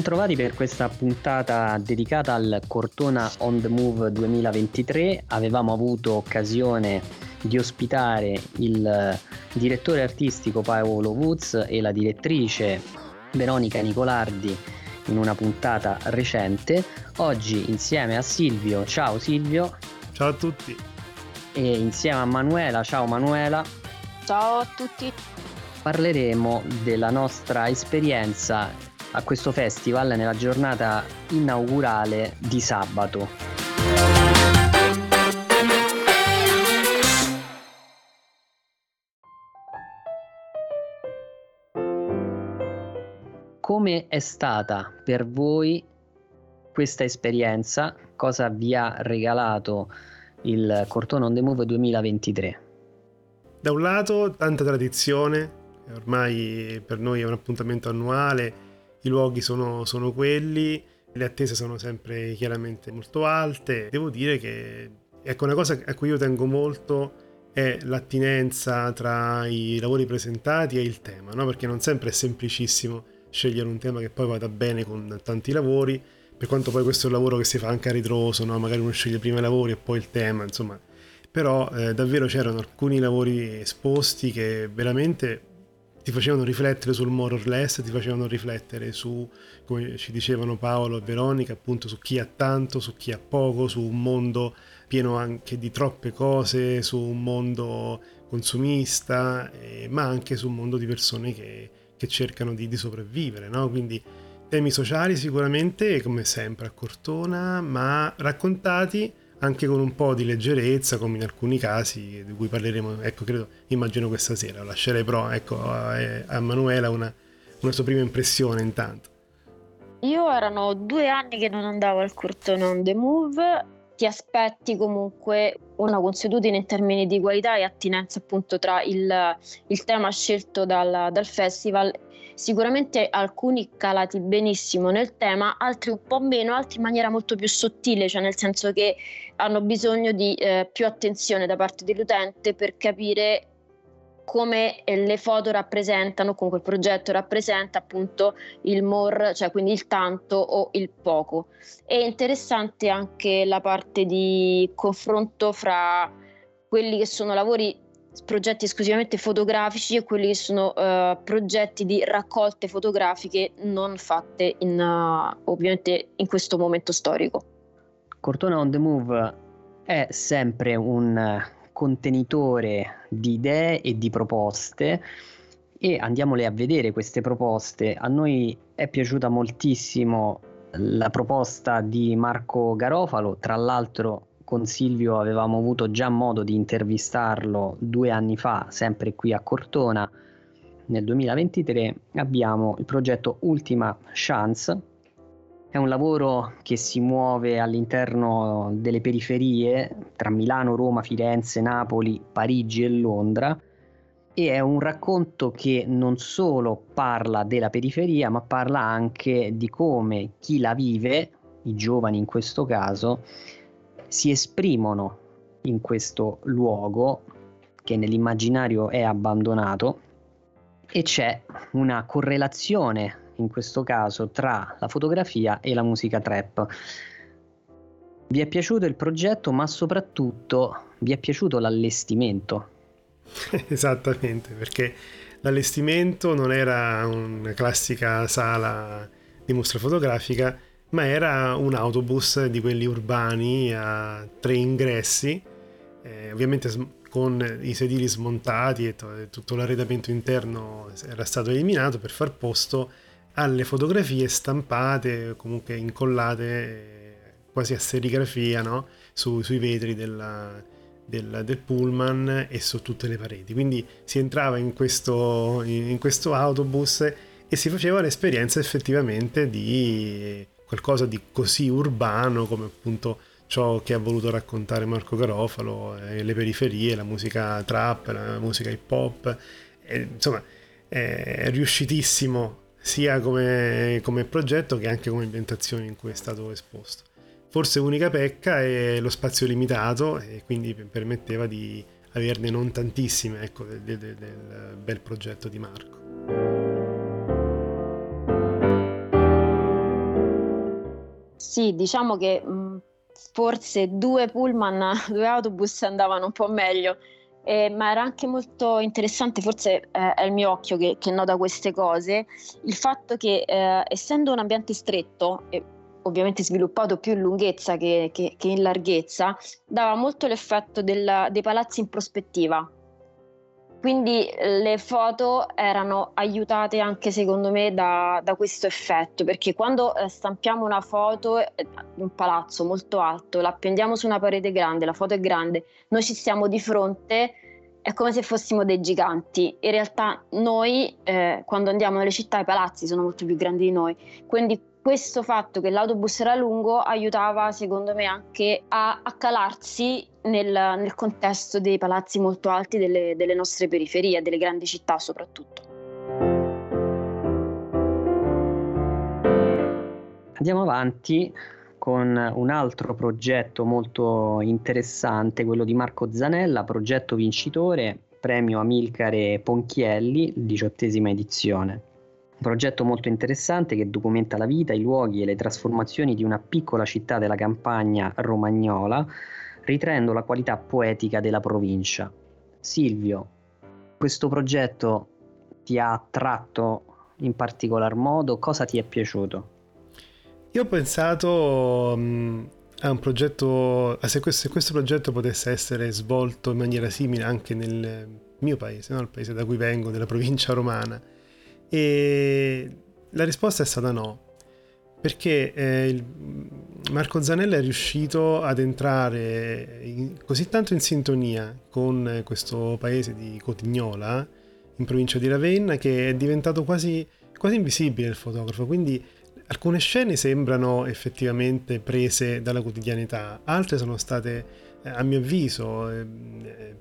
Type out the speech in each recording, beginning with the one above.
Bentrovati per questa puntata dedicata al Cortona On The Move 2023. Avevamo avuto occasione di ospitare il direttore artistico Paolo Woods e la direttrice Veronica Nicolardi in una puntata recente. Oggi insieme a Silvio, ciao Silvio. Ciao a tutti. E insieme a Manuela, ciao Manuela. Ciao a tutti. Parleremo della nostra esperienza a questo festival nella giornata inaugurale di sabato. Come è stata per voi questa esperienza? Cosa vi ha regalato il Cortone on the Move 2023? Da un lato tanta tradizione, ormai per noi è un appuntamento annuale, i luoghi sono, sono quelli, le attese sono sempre chiaramente molto alte. Devo dire che ecco, una cosa a cui io tengo molto è l'attinenza tra i lavori presentati e il tema, no? perché non sempre è semplicissimo scegliere un tema che poi vada bene con tanti lavori, per quanto poi questo è un lavoro che si fa anche a ritroso, no? magari uno sceglie prima i lavori e poi il tema, insomma, però eh, davvero c'erano alcuni lavori esposti che veramente ti facevano riflettere sul more or less, ti facevano riflettere su, come ci dicevano Paolo e Veronica, appunto su chi ha tanto, su chi ha poco, su un mondo pieno anche di troppe cose, su un mondo consumista, eh, ma anche su un mondo di persone che, che cercano di, di sopravvivere, no? Quindi temi sociali sicuramente, come sempre a Cortona, ma raccontati anche con un po' di leggerezza, come in alcuni casi di cui parleremo, ecco, credo, immagino questa sera. Lascerei però ecco, a, a Manuela una, una sua prima impressione intanto. Io erano due anni che non andavo al Cortone on the Move, ti aspetti comunque una consuetudine in termini di qualità e attinenza appunto tra il, il tema scelto dal, dal festival sicuramente alcuni calati benissimo nel tema, altri un po' meno, altri in maniera molto più sottile, cioè nel senso che hanno bisogno di eh, più attenzione da parte dell'utente per capire come eh, le foto rappresentano, comunque il progetto rappresenta appunto il more, cioè quindi il tanto o il poco. È interessante anche la parte di confronto fra quelli che sono lavori progetti esclusivamente fotografici e quelli che sono uh, progetti di raccolte fotografiche non fatte in, uh, ovviamente in questo momento storico. Cortona on the Move è sempre un contenitore di idee e di proposte e andiamole a vedere queste proposte. A noi è piaciuta moltissimo la proposta di Marco Garofalo, tra l'altro con Silvio avevamo avuto già modo di intervistarlo due anni fa, sempre qui a Cortona. Nel 2023 abbiamo il progetto Ultima Chance. È un lavoro che si muove all'interno delle periferie tra Milano, Roma, Firenze, Napoli, Parigi e Londra e è un racconto che non solo parla della periferia, ma parla anche di come chi la vive, i giovani in questo caso, si esprimono in questo luogo che nell'immaginario è abbandonato e c'è una correlazione in questo caso tra la fotografia e la musica trap. Vi è piaciuto il progetto, ma soprattutto vi è piaciuto l'allestimento? Esattamente, perché l'allestimento non era una classica sala di mostra fotografica, ma era un autobus di quelli urbani a tre ingressi, eh, ovviamente con i sedili smontati e to- tutto l'arredamento interno era stato eliminato per far posto alle fotografie stampate, comunque incollate eh, quasi a serigrafia no? Su, sui vetri della, del, del, pullman e su tutte le pareti. Quindi si entrava in questo, in questo autobus e si faceva l'esperienza effettivamente di qualcosa di così urbano come appunto ciò che ha voluto raccontare Marco Garofalo, eh, le periferie, la musica trap, la musica hip hop, eh, insomma è riuscitissimo sia come, come progetto che anche come ambientazione in cui è stato esposto. Forse unica pecca è lo spazio limitato e quindi permetteva di averne non tantissime ecco, del, del, del bel progetto di Marco. Sì, diciamo che forse due pullman, due autobus andavano un po' meglio, eh, ma era anche molto interessante, forse eh, è il mio occhio che, che, nota queste cose, il fatto che eh, essendo un ambiente stretto, e ovviamente sviluppato più in lunghezza che, che, che in larghezza, dava molto l'effetto del, dei palazzi in prospettiva. Quindi le foto erano aiutate anche secondo me da, da questo effetto, perché quando eh, stampiamo una foto di eh, un palazzo molto alto, la appendiamo su una parete grande, la foto è grande, noi ci stiamo di fronte, è come se fossimo dei giganti. In realtà noi eh, quando andiamo nelle città i palazzi sono molto più grandi di noi, quindi questo fatto che l'autobus era lungo aiutava secondo me anche a, a calarsi nel, nel, contesto dei palazzi molto alti delle, delle nostre periferie, delle grandi città soprattutto. Andiamo avanti con un altro progetto molto interessante, quello di Marco Zanella, progetto vincitore, premio Amilcare Ponchielli, diciottesima edizione. Progetto molto interessante che documenta la vita, i luoghi e le trasformazioni di una piccola città della campagna romagnola, ritraendo la qualità poetica della provincia. Silvio, questo progetto ti ha attratto in particolar modo? Cosa ti è piaciuto? Io ho pensato um, a un progetto, a se, questo, se questo progetto potesse essere svolto in maniera simile anche nel mio paese, no? il paese da cui vengo, della provincia romana e la risposta è stata no, perché eh, Marco Zanella è riuscito ad entrare in, così tanto in sintonia con questo paese di Cotignola, in provincia di Ravenna, che è diventato quasi, quasi invisibile il fotografo. Quindi alcune scene sembrano effettivamente prese dalla quotidianità, altre sono state, eh, a mio avviso, eh,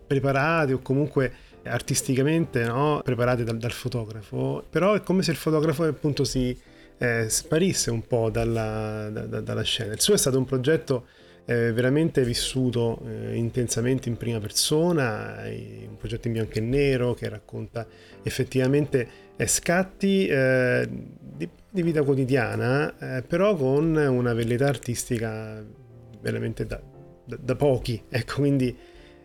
preparate o comunque artisticamente no? preparate dal, dal, fotografo, però è come se il fotografo appunto si eh, sparisse un po' dalla, da, dalla scena. Il suo è stato un progetto eh, veramente vissuto eh, intensamente in prima persona, un progetto in bianco e nero che racconta effettivamente eh, scatti eh, di, di, vita quotidiana, eh, però con una velleità artistica veramente da, da, da pochi. Ecco, quindi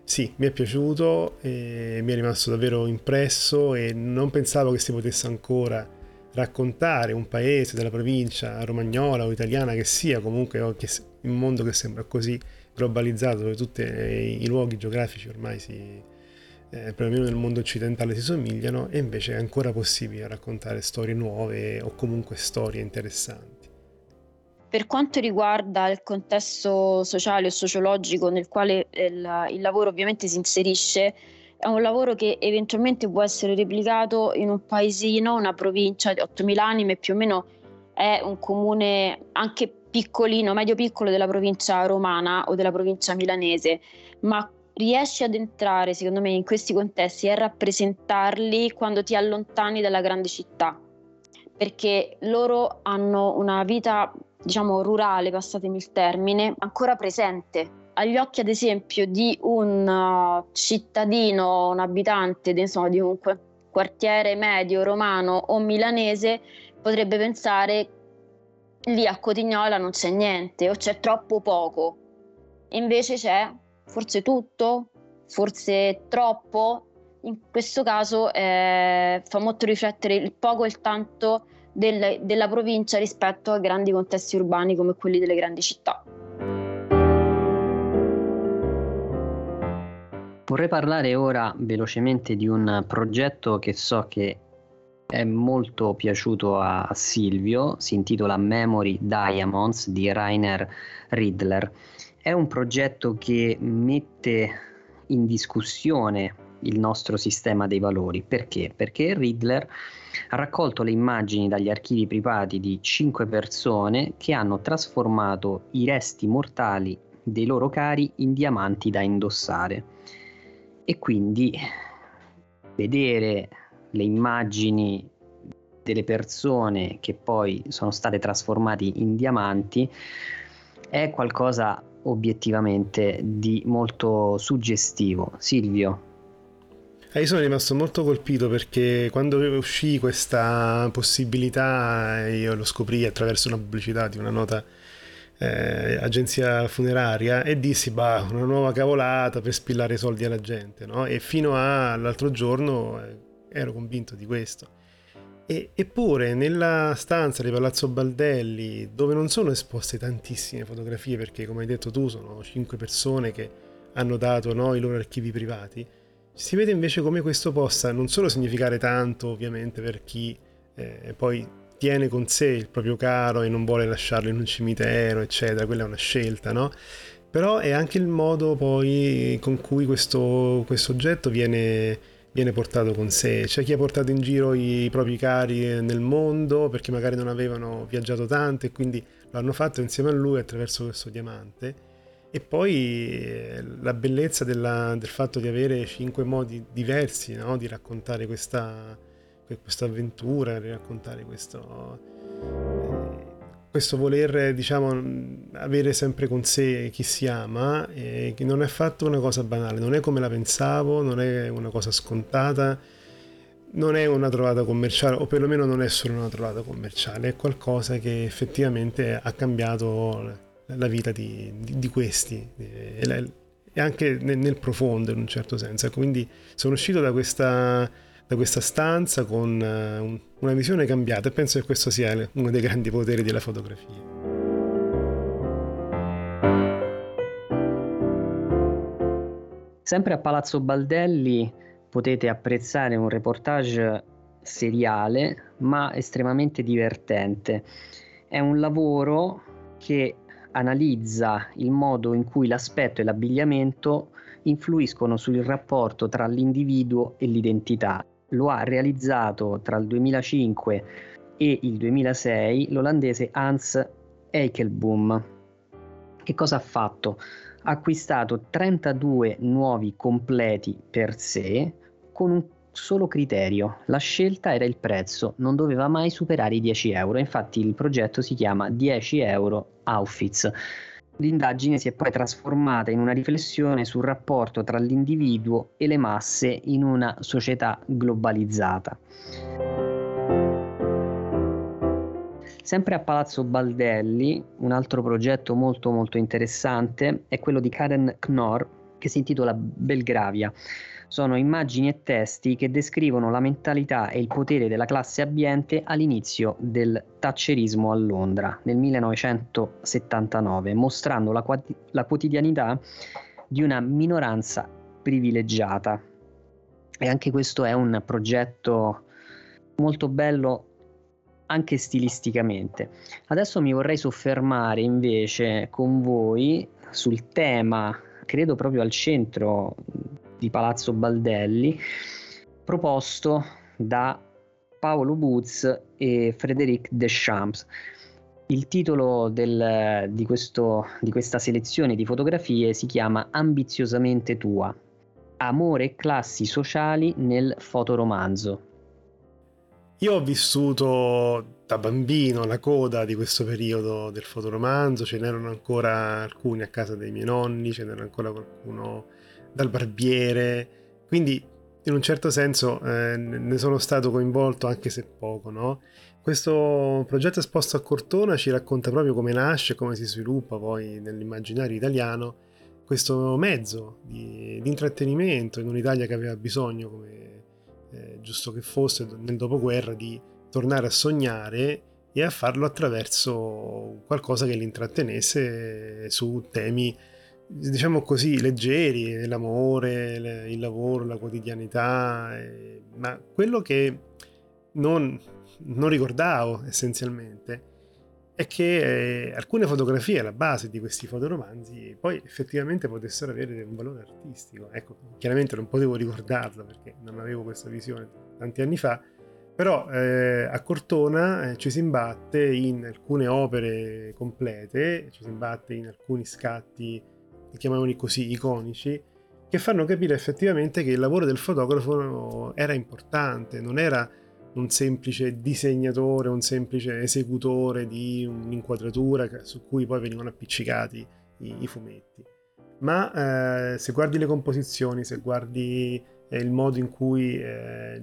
sì, mi è piaciuto e mi è rimasto davvero impresso e non pensavo che si potesse ancora raccontare un paese della provincia romagnola o italiana che sia comunque un mondo che sembra così globalizzato dove tutti i luoghi geografici ormai si, eh, perlomeno nel mondo occidentale si somigliano e invece è ancora possibile raccontare storie nuove o comunque storie interessanti. Per quanto riguarda il contesto sociale o sociologico nel quale il, il lavoro ovviamente si inserisce, è un lavoro che eventualmente può essere replicato in un paesino, una provincia di 8.000 anime, più o meno è un comune anche piccolino, medio piccolo della provincia romana o della provincia milanese, ma riesci ad entrare, secondo me, in questi contesti e a rappresentarli quando ti allontani dalla grande città, perché loro hanno una vita diciamo rurale, passatemi il termine, ancora presente. Agli occhi, ad esempio, di un uh, cittadino, un abitante insomma, di un quartiere medio romano o milanese, potrebbe pensare lì a Cotignola non c'è niente o c'è troppo poco. Invece c'è forse tutto, forse troppo. In questo caso eh, fa molto riflettere il poco e il tanto del, della provincia rispetto a grandi contesti urbani come quelli delle grandi città. Vorrei parlare ora velocemente di un progetto che so che è molto piaciuto a Silvio, si intitola Memory Diamonds di Rainer Riedler. È un progetto che mette in discussione il nostro sistema dei valori. Perché? Perché Riddler ha raccolto le immagini dagli archivi privati di cinque persone che hanno trasformato i resti mortali dei loro cari in diamanti da indossare. E quindi vedere le immagini delle persone che poi sono state trasformate in diamanti è qualcosa obiettivamente di molto suggestivo. Silvio. Eh, io sono rimasto molto colpito perché quando uscì questa possibilità io lo scoprì attraverso una pubblicità di una nota eh, agenzia funeraria e dissi bah una nuova cavolata per spillare soldi alla gente no? e fino all'altro giorno eh, ero convinto di questo e, eppure nella stanza di Palazzo Baldelli dove non sono esposte tantissime fotografie perché come hai detto tu sono cinque persone che hanno dato no, i loro archivi privati si vede invece come questo possa non solo significare tanto, ovviamente, per chi eh, poi tiene con sé il proprio caro e non vuole lasciarlo in un cimitero, eccetera, quella è una scelta, no? Però è anche il modo poi con cui questo, questo oggetto viene, viene portato con sé. C'è chi ha portato in giro i propri cari nel mondo perché magari non avevano viaggiato tanto e quindi lo hanno fatto insieme a lui attraverso questo diamante e poi la bellezza della, del fatto di avere cinque modi diversi no? di raccontare questa, questa, avventura, di raccontare questo, eh, questo voler diciamo, avere sempre con sé chi si ama, che non è fatto una cosa banale, non è come la pensavo, non è una cosa scontata, non è una trovata commerciale, o perlomeno non è solo una trovata commerciale, è qualcosa che effettivamente ha cambiato la vita di, di, di questi e, e anche nel, nel, profondo in un certo senso. Ecco, quindi sono uscito da questa, da questa stanza con uh, una visione cambiata e penso che questo sia uno dei grandi poteri della fotografia. Sempre a Palazzo Baldelli potete apprezzare un reportage seriale ma estremamente divertente. È un lavoro che analizza il modo in cui l'aspetto e l'abbigliamento influiscono sul rapporto tra l'individuo e l'identità. Lo ha realizzato tra il 2005 e il 2006 l'olandese Hans Eichelboom. Che cosa ha fatto? Ha acquistato 32 nuovi completi per sé con un solo criterio, la scelta era il prezzo, non doveva mai superare i 10 euro, infatti il progetto si chiama 10 euro Outfits. L'indagine si è poi trasformata in una riflessione sul rapporto tra l'individuo e le masse in una società globalizzata. Sempre a Palazzo Baldelli, un altro progetto molto molto interessante è quello di Karen Knorr che si intitola Belgravia sono immagini e testi che descrivono la mentalità e il potere della classe abbiente all'inizio del Thatcherismo a Londra nel 1979, mostrando la, la quotidianità di una minoranza privilegiata. E anche questo è un progetto molto bello anche stilisticamente. Adesso mi vorrei soffermare invece con voi sul tema, credo proprio al centro di Palazzo Baldelli, proposto da Paolo Booz e Frédéric Deschamps. Il titolo del, di, questo, di questa selezione di fotografie si chiama Ambiziosamente tua. Amore e classi sociali nel fotoromanzo. Io ho vissuto da bambino la coda di questo periodo del fotoromanzo, ce n'erano ancora alcuni a casa dei miei nonni, ce n'era ancora qualcuno dal barbiere, quindi in un certo senso eh, ne sono stato coinvolto anche se poco, no? Questo progetto esposto a Cortona ci racconta proprio come nasce come si sviluppa poi nell'immaginario italiano questo mezzo di, di intrattenimento in un'Italia che aveva bisogno, come eh, giusto che fosse nel dopoguerra, di tornare a sognare e a farlo attraverso qualcosa che li intrattenesse su temi diciamo così, leggeri, l'amore, il lavoro, la quotidianità, eh, ma quello che non, non ricordavo essenzialmente è che eh, alcune fotografie alla base di questi fotoromanzi poi effettivamente potessero avere un valore artistico. Ecco, chiaramente non potevo ricordarlo perché non avevo questa visione tanti anni fa, però eh, a Cortona eh, ci si imbatte in alcune opere complete, ci si imbatte in alcuni scatti, chiamiamoli così, iconici, che fanno capire effettivamente che il lavoro del fotografo era importante, non era un semplice disegnatore, un semplice esecutore di un'inquadratura su cui poi venivano appiccicati i, i fumetti. Ma eh, se guardi le composizioni, se guardi eh, il modo in cui eh,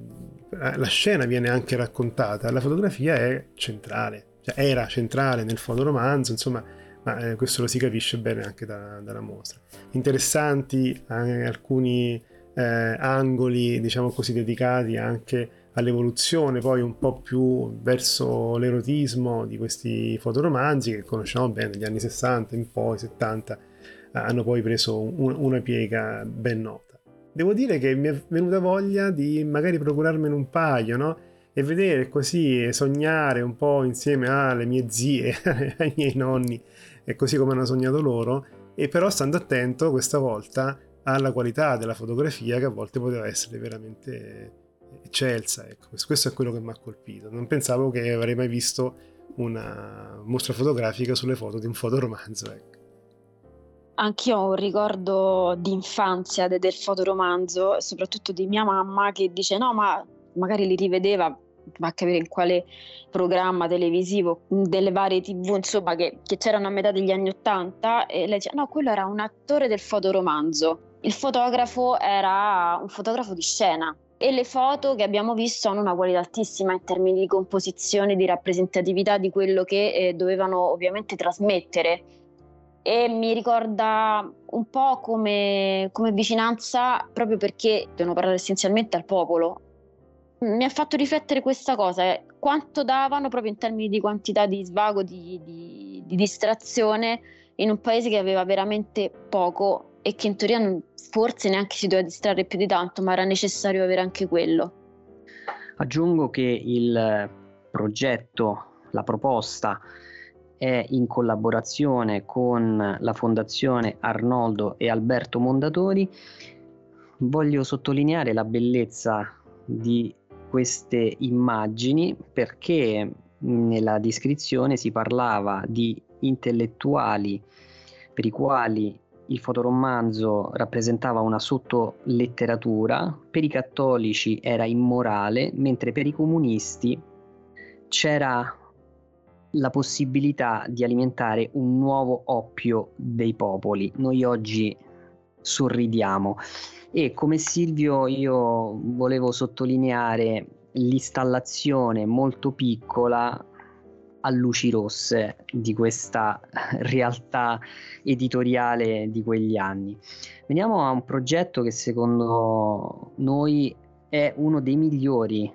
la scena viene anche raccontata, la fotografia è centrale, cioè era centrale nel fotoromanzo, insomma, ma eh, questo lo si capisce bene anche da, dalla mostra. Interessanti alcuni eh, angoli, diciamo così, dedicati anche all'evoluzione poi un po' più verso l'erotismo di questi fotoromanzi che conosciamo bene, negli anni 60 in poi, 70, hanno poi preso un, una piega ben nota. Devo dire che mi è venuta voglia di magari procurarmene un paio, no? E vedere così, sognare un po' insieme alle mie zie, ai miei nonni, e così come hanno sognato loro, e però stando attento questa volta alla qualità della fotografia che a volte poteva essere veramente eccelsa. Ecco. Questo è quello che mi ha colpito. Non pensavo che avrei mai visto una mostra fotografica sulle foto di un fotoromanzo. Ecco. Anch'io ho un ricordo di infanzia de- del fotoromanzo, soprattutto di mia mamma che dice no, ma magari li rivedeva, va a capire in quale programma televisivo, delle varie tv, insomma, che, che c'erano a metà degli anni Ottanta, e lei dice no, quello era un attore del fotoromanzo. Il fotografo era un fotografo di scena, e le foto che abbiamo visto hanno una qualità altissima in termini di composizione, di rappresentatività di quello che eh, dovevano ovviamente trasmettere. E mi ricorda un po' come, come vicinanza proprio perché devono parlare essenzialmente al popolo. Mi ha fatto riflettere questa cosa, eh, quanto davano proprio in termini di quantità di svago, di, di, di distrazione in un paese che aveva veramente poco e che in teoria non, forse neanche si doveva distrarre più di tanto, ma era necessario avere anche quello. Aggiungo che il progetto, la proposta è in collaborazione con la Fondazione Arnoldo e Alberto Mondatori. Voglio sottolineare la bellezza di queste immagini perché nella descrizione si parlava di intellettuali per i quali il fotoromanzo rappresentava una sottoletteratura, per i cattolici era immorale, mentre per i comunisti c'era la possibilità di alimentare un nuovo oppio dei popoli. Noi oggi sorridiamo e come Silvio io volevo sottolineare l'installazione molto piccola a luci rosse di questa realtà editoriale di quegli anni. Veniamo a un progetto che secondo noi è uno dei migliori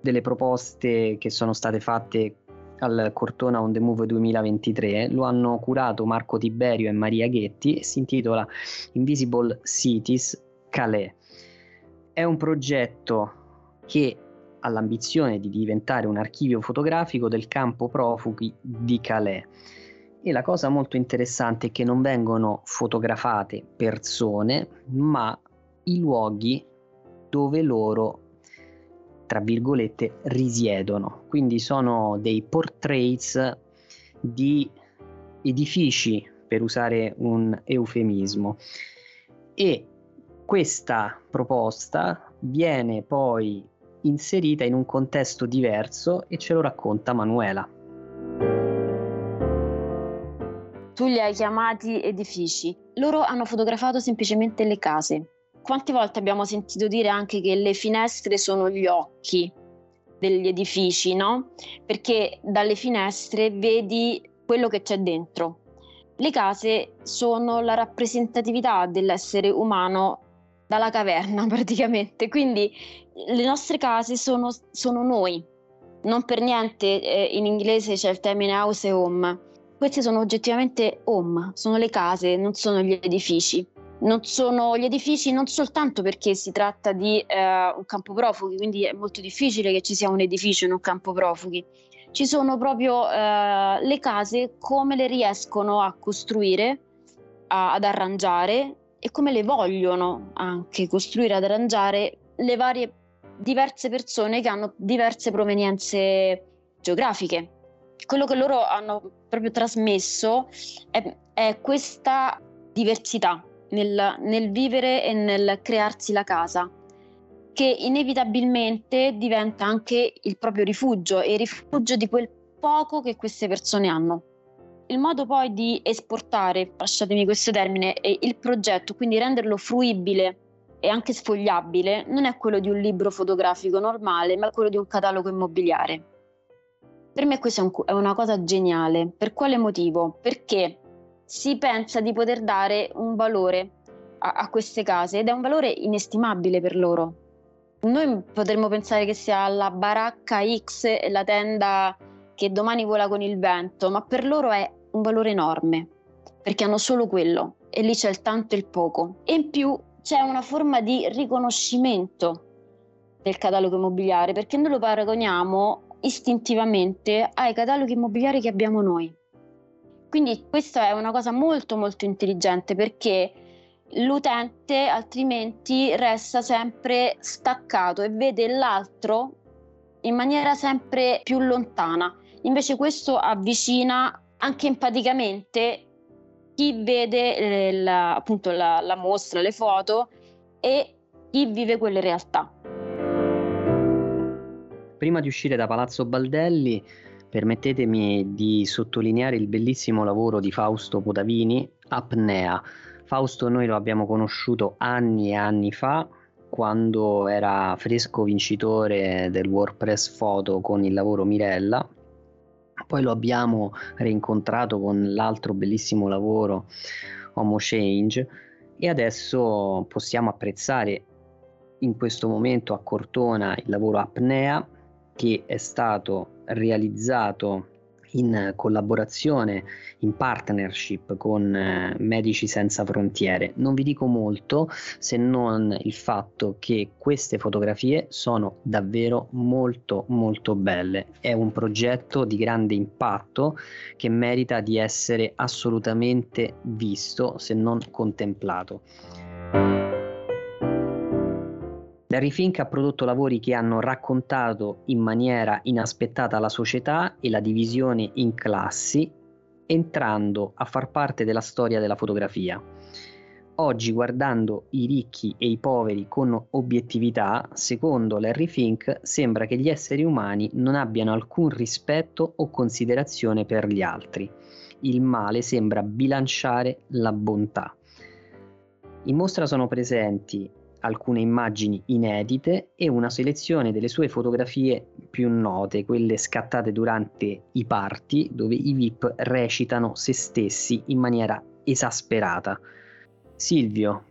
delle proposte che sono state fatte al Cortona on the Move 2023. Lo hanno curato Marco Tiberio e Maria Ghetti e si intitola Invisible Cities Calais. È un progetto che ha l'ambizione di diventare un archivio fotografico del campo profughi di Calais. E la cosa molto interessante è che non vengono fotografate persone, ma i luoghi dove loro, tra virgolette, risiedono. Quindi sono dei portraits di edifici, per usare un eufemismo. E questa proposta viene poi inserita in un contesto diverso e ce lo racconta Manuela. Tu li hai chiamati edifici, loro hanno fotografato semplicemente le case. Quante volte abbiamo sentito dire anche che le finestre sono gli occhi degli edifici, no? Perché dalle finestre vedi quello che c'è dentro. Le case sono la rappresentatività dell'essere umano dalla caverna praticamente, quindi le nostre case sono, sono noi, non per niente eh, in inglese c'è il termine house e home, queste sono oggettivamente home, sono le case, non sono gli edifici. Non sono gli edifici non soltanto perché si tratta di eh, un campo profughi, quindi è molto difficile che ci sia un edificio in un campo profughi, ci sono proprio eh, le case come le riescono a costruire, a, ad arrangiare e come le vogliono anche costruire, ad arrangiare le varie diverse persone che hanno diverse provenienze geografiche. Quello che loro hanno proprio trasmesso è, è questa diversità nel, nel vivere e nel crearsi la casa, che inevitabilmente diventa anche il proprio rifugio e il rifugio di quel poco che queste persone hanno. Il modo poi di esportare, lasciatemi questo termine, il progetto, quindi renderlo fruibile e anche sfogliabile, non è quello di un libro fotografico normale, ma quello di un catalogo immobiliare. Per me questa è una cosa geniale. Per quale motivo? Perché si pensa di poter dare un valore a, a queste case ed è un valore inestimabile per loro. Noi potremmo pensare che sia la baracca X e la tenda che domani vola con il vento, ma per loro è un valore enorme, perché hanno solo quello e lì c'è il tanto e il poco. E in più c'è una forma di riconoscimento del catalogo immobiliare, perché noi lo paragoniamo istintivamente ai cataloghi immobiliari che abbiamo noi. Quindi questa è una cosa molto molto intelligente perché l'utente altrimenti resta sempre staccato e vede l'altro in maniera sempre più lontana. Invece questo avvicina anche empaticamente chi vede eh, la, appunto la, la mostra, le foto e chi vive quelle realtà. Prima di uscire da Palazzo Baldelli, permettetemi di sottolineare il bellissimo lavoro di Fausto Potavini, Apnea. Fausto noi lo abbiamo conosciuto anni e anni fa, quando era fresco vincitore del WordPress Photo con il lavoro Mirella, poi lo abbiamo rincontrato con l'altro bellissimo lavoro Homo Change e adesso possiamo apprezzare in questo momento a Cortona il lavoro Apnea che è stato realizzato in collaborazione, in partnership con eh, Medici Senza Frontiere. Non vi dico molto se non il fatto che queste fotografie sono davvero molto molto belle. È un progetto di grande impatto che merita di essere assolutamente visto se non contemplato. Larry Fink ha prodotto lavori che hanno raccontato in maniera inaspettata la società e la divisione in classi, entrando a far parte della storia della fotografia. Oggi, guardando i ricchi e i poveri con obiettività, secondo Larry Fink, sembra che gli esseri umani non abbiano alcun rispetto o considerazione per gli altri. Il male sembra bilanciare la bontà. In mostra sono presenti alcune immagini inedite e una selezione delle sue fotografie più note, quelle scattate durante i party, dove i VIP recitano se stessi in maniera esasperata. Silvio,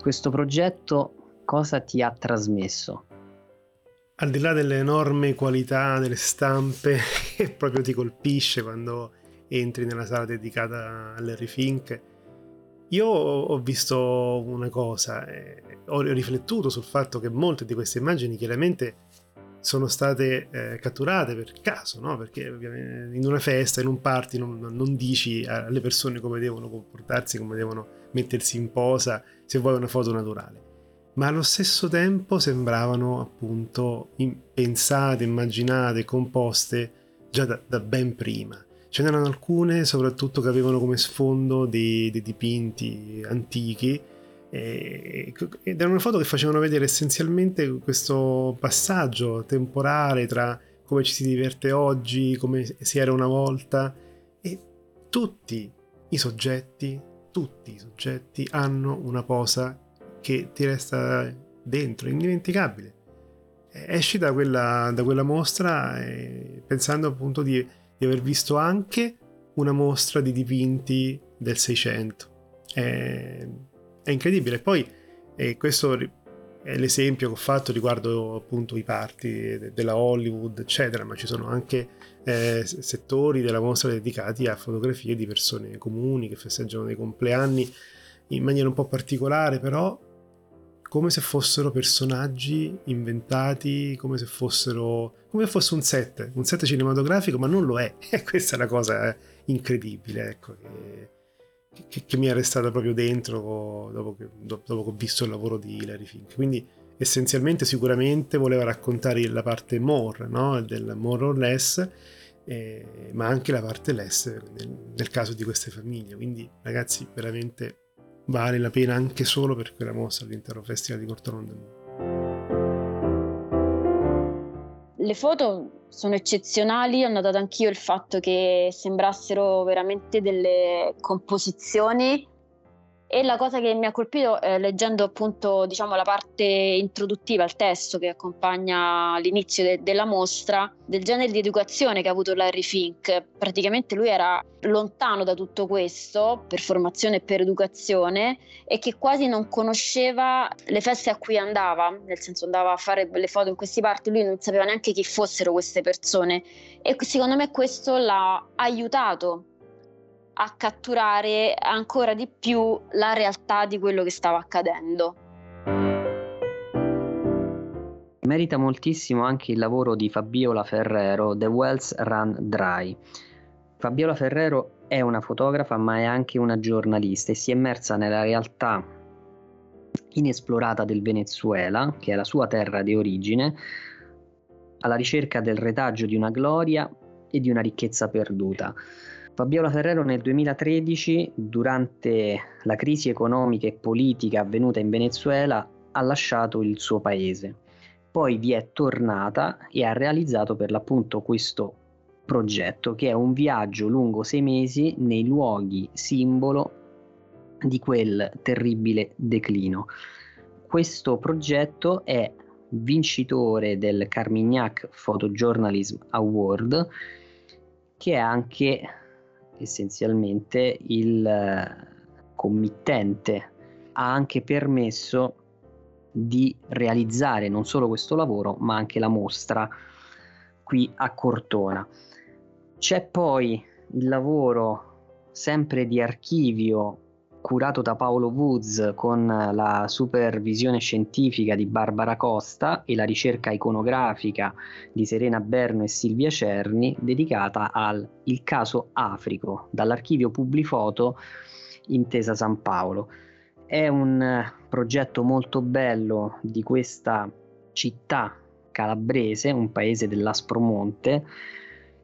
questo progetto cosa ti ha trasmesso? Al di là dell'enorme qualità delle stampe che proprio ti colpisce quando entri nella sala dedicata all'Harry Fink, io ho visto una cosa, eh, ho riflettuto sul fatto che molte di queste immagini chiaramente sono state eh, catturate per caso, no? perché in una festa, in un party non, non, dici alle persone come devono comportarsi, come devono mettersi in posa, se vuoi una foto naturale. Ma allo stesso tempo sembravano appunto pensate, immaginate, composte già da, da ben prima. Ce n'erano alcune, soprattutto che avevano come sfondo dei, dei dipinti antichi, ed erano foto che facevano vedere essenzialmente questo passaggio temporale tra come ci si diverte oggi, come si era una volta, e tutti i soggetti, tutti i soggetti hanno una posa che ti resta dentro, indimenticabile. Esci da quella, da quella mostra pensando appunto di di aver visto anche una mostra di dipinti del 600. È, è incredibile. Poi, e questo è l'esempio che ho fatto riguardo appunto i party della Hollywood, eccetera, ma ci sono anche eh, settori della mostra dedicati a fotografie di persone comuni che festeggiano dei compleanni in maniera un po' particolare, però come se fossero personaggi inventati, come se fossero come se fosse un set, un set cinematografico, ma non lo è. E questa è la cosa incredibile, ecco, che, che, che mi è restata proprio dentro dopo che, dopo che, ho visto il lavoro di Hilary Fink. Quindi essenzialmente sicuramente voleva raccontare la parte more, no? del more or less, eh, ma anche la parte less nel, nel caso di queste famiglie. Quindi ragazzi veramente vale la pena anche solo per quella mossa all'intero Festival di Cortolandia. Le foto sono eccezionali, ho notato anch'io il fatto che sembrassero veramente delle composizioni e la cosa che mi ha colpito eh, leggendo appunto diciamo, la parte introduttiva, il testo che accompagna l'inizio de- della mostra, del genere di educazione che ha avuto Larry Fink. Praticamente lui era lontano da tutto questo per formazione e per educazione e che quasi non conosceva le feste a cui andava, nel senso andava a fare le foto in questi parti, lui non sapeva neanche chi fossero queste persone e secondo me questo l'ha aiutato a catturare ancora di più la realtà di quello che stava accadendo. Merita moltissimo anche il lavoro di Fabiola Ferrero, The Wells Run Dry. Fabiola Ferrero è una fotografa ma è anche una giornalista e si è immersa nella realtà inesplorata del Venezuela, che è la sua terra di origine, alla ricerca del retaggio di una gloria e di una ricchezza perduta. Fabiola Ferrero nel 2013, durante la crisi economica e politica avvenuta in Venezuela, ha lasciato il suo paese. Poi vi è tornata e ha realizzato per l'appunto questo progetto che è un viaggio lungo sei mesi nei luoghi simbolo di quel terribile declino. Questo progetto è vincitore del Carmignac Photojournalism Award che è anche essenzialmente il eh, committente ha anche permesso di realizzare non solo questo lavoro ma anche la mostra qui a Cortona. C'è poi il lavoro sempre di archivio curato da Paolo Woods con la supervisione scientifica di Barbara Costa e la ricerca iconografica di Serena Berno e Silvia Cerni, dedicata al Il caso Africo, dall'archivio Publifoto Intesa San Paolo. È un progetto molto bello di questa città calabrese, un paese dell'Aspromonte,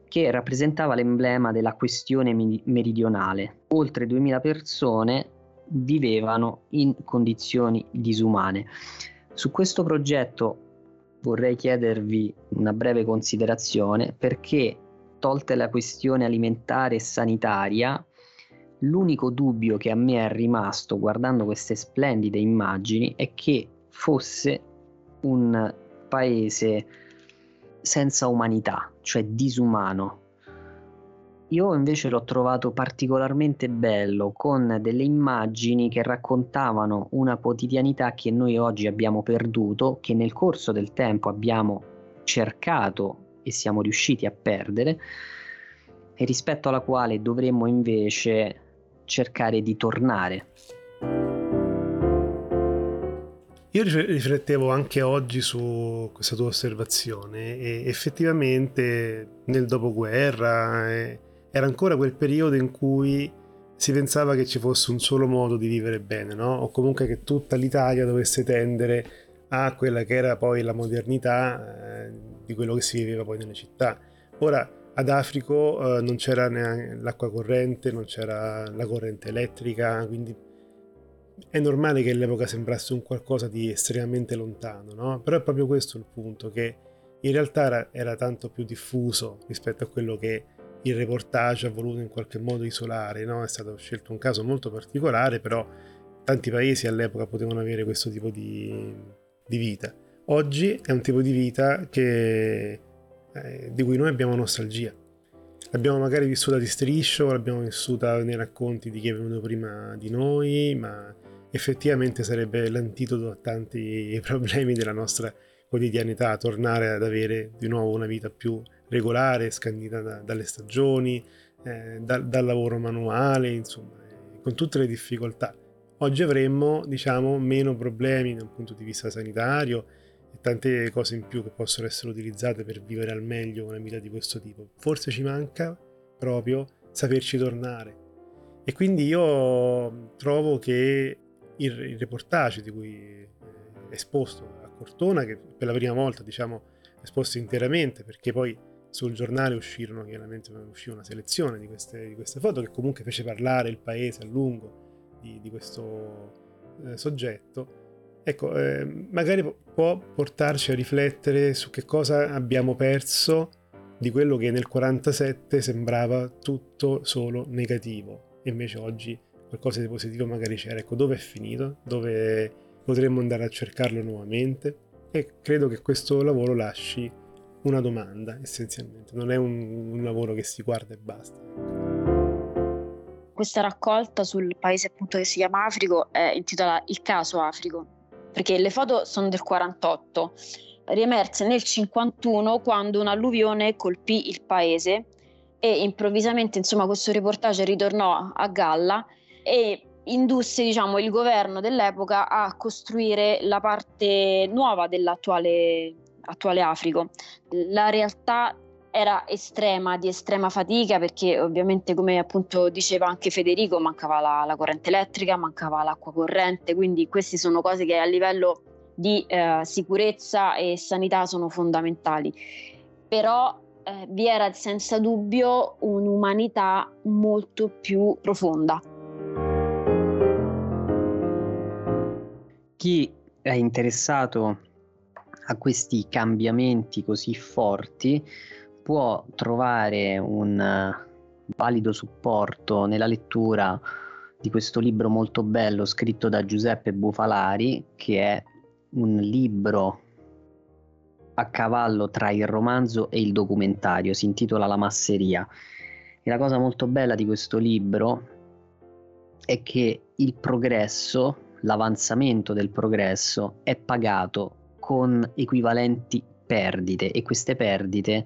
che rappresentava l'emblema della questione meridionale. Oltre 2000 persone vivevano in condizioni disumane. Su questo progetto vorrei chiedervi una breve considerazione perché, tolte la questione alimentare e sanitaria, l'unico dubbio che a me è rimasto guardando queste splendide immagini è che fosse un paese senza umanità, cioè disumano. Io invece l'ho trovato particolarmente bello con delle immagini che raccontavano una quotidianità che noi oggi abbiamo perduto, che nel corso del tempo abbiamo cercato e siamo riusciti a perdere e rispetto alla quale dovremmo invece cercare di tornare. Io riflettevo anche oggi su questa tua osservazione e effettivamente nel dopoguerra eh, era ancora quel periodo in cui si pensava che ci fosse un solo modo di vivere bene, no? o comunque che tutta l'Italia dovesse tendere a quella che era poi la modernità eh, di quello che si viveva poi nelle città. Ora ad Africo eh, non c'era neanche l'acqua corrente, non c'era la corrente elettrica, quindi è normale che all'epoca sembrasse un qualcosa di estremamente lontano, no? Però è proprio questo il punto, che in realtà era, era, tanto più diffuso rispetto a quello che il reportage ha voluto in qualche modo isolare, no? È stato scelto un caso molto particolare, però tanti paesi all'epoca potevano avere questo tipo di, di vita. Oggi è un tipo di vita che, eh, di cui noi abbiamo nostalgia. L'abbiamo magari vissuta di striscio, l'abbiamo vissuta nei racconti di chi è venuto prima di noi, ma effettivamente sarebbe l'antidoto a tanti problemi della nostra quotidianità, tornare ad avere di nuovo una vita più regolare, scandita da, dalle stagioni, eh, da, dal lavoro manuale, insomma, eh, con tutte le difficoltà. oggi avremmo, diciamo, meno problemi dal punto di vista sanitario e tante cose in più che possono essere utilizzate per vivere al meglio una vita di questo tipo. Forse ci manca proprio saperci tornare. E quindi io trovo che il, il reportage di cui è esposto a Cortona, che per la prima volta diciamo esposto interamente, perché poi sul giornale uscirono chiaramente uscì una selezione di queste, di queste, foto che comunque fece parlare il paese a lungo di, di questo eh, soggetto. Ecco, eh, magari può portarci a riflettere su che cosa abbiamo perso di quello che nel 47 sembrava tutto solo negativo e invece oggi qualcosa di positivo magari c'era. Ecco, dove è finito? Dove potremmo andare a cercarlo nuovamente? E credo che questo lavoro lasci una domanda essenzialmente, non è un, un lavoro che si guarda e basta. Questa raccolta sul paese appunto che si chiama Africo è intitolata Il caso Africo, perché le foto sono del 48, riemerse nel 51 quando un'alluvione colpì il paese e improvvisamente insomma questo reportage ritornò a galla e indusse diciamo, il governo dell'epoca a costruire la parte nuova dell'attuale attuale Africo. La realtà era estrema, di estrema fatica perché ovviamente come appunto diceva anche Federico mancava la, la corrente elettrica, mancava l'acqua corrente, quindi queste sono cose che a livello di eh, sicurezza e sanità sono fondamentali. Però eh, vi era senza dubbio un'umanità molto più profonda. Chi è interessato a questi cambiamenti così forti può trovare un eh, valido supporto nella lettura di questo libro molto bello scritto da Giuseppe Bufalari, che è un libro a cavallo tra il romanzo e il documentario, si intitola La masseria. E la cosa molto bella di questo libro è che il progresso, l'avanzamento del progresso è pagato con equivalenti perdite e queste perdite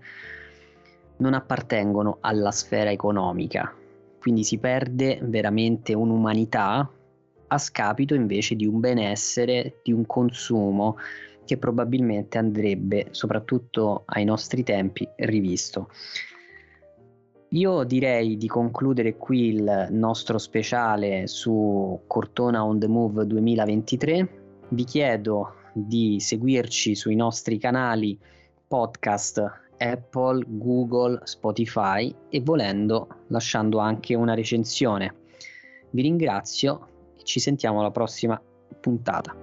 non appartengono alla sfera economica, quindi si perde veramente un'umanità a scapito invece di un benessere, di un consumo che probabilmente andrebbe, soprattutto ai nostri tempi, rivisto. Io direi di concludere qui il nostro speciale su Cortona on the Move 2023. Vi chiedo di seguirci sui nostri canali podcast Apple, Google, Spotify e volendo lasciando anche una recensione. Vi ringrazio e ci sentiamo alla prossima puntata.